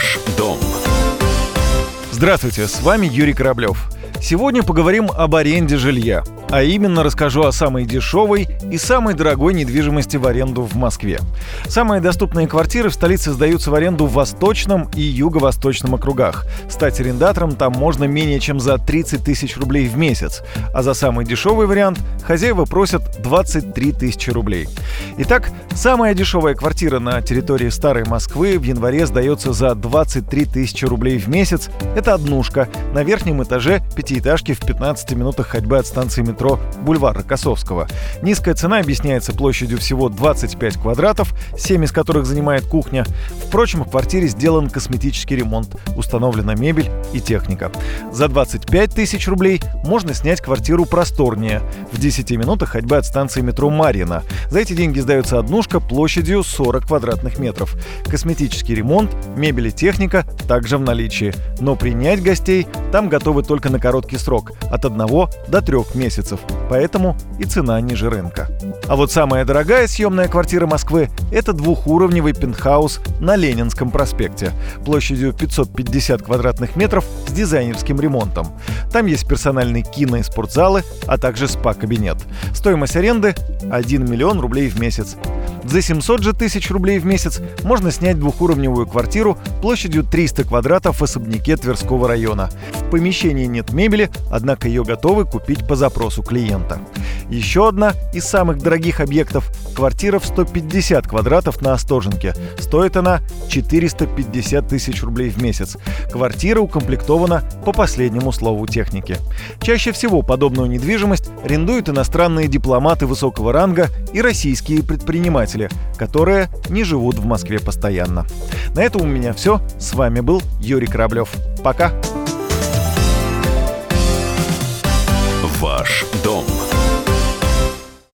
Ваш дом. Здравствуйте, с вами Юрий Кораблев. Сегодня поговорим об аренде жилья. А именно расскажу о самой дешевой и самой дорогой недвижимости в аренду в Москве. Самые доступные квартиры в столице сдаются в аренду в восточном и юго-восточном округах. Стать арендатором там можно менее чем за 30 тысяч рублей в месяц. А за самый дешевый вариант хозяева просят 23 тысячи рублей. Итак, самая дешевая квартира на территории Старой Москвы в январе сдается за 23 тысячи рублей в месяц. Это однушка на верхнем этаже пятиэтажки в 15 минутах ходьбы от станции метро бульвар Рокоссовского. Низкая цена объясняется площадью всего 25 квадратов, 7 из которых занимает кухня. Впрочем, в квартире сделан косметический ремонт, установлена мебель и техника. За 25 тысяч рублей можно снять квартиру просторнее, в 10 минутах ходьбы от станции метро Марьина. За эти деньги сдается однушка площадью 40 квадратных метров. Косметический ремонт, мебель и техника также в наличии. Но принять гостей там готовы только на короткий срок – от 1 до 3 месяцев поэтому и цена ниже рынка. А вот самая дорогая съемная квартира Москвы – это двухуровневый пентхаус на Ленинском проспекте, площадью 550 квадратных метров с дизайнерским ремонтом. Там есть персональные кино и спортзалы, а также спа-кабинет. Стоимость аренды – 1 миллион рублей в месяц. За 700 же тысяч рублей в месяц можно снять двухуровневую квартиру площадью 300 квадратов в особняке Тверского района. В помещении нет мебели, однако ее готовы купить по запросу клиента. Еще одна из самых дорогих объектов – квартира в 150 квадратов на Остоженке. Стоит она 450 тысяч рублей в месяц. Квартира укомплектована по последнему слову техники. Чаще всего подобную недвижимость арендуют иностранные дипломаты высокого ранга и российские предприниматели, которые не живут в Москве постоянно. На этом у меня все. С вами был Юрий Кораблев. Пока. Ваш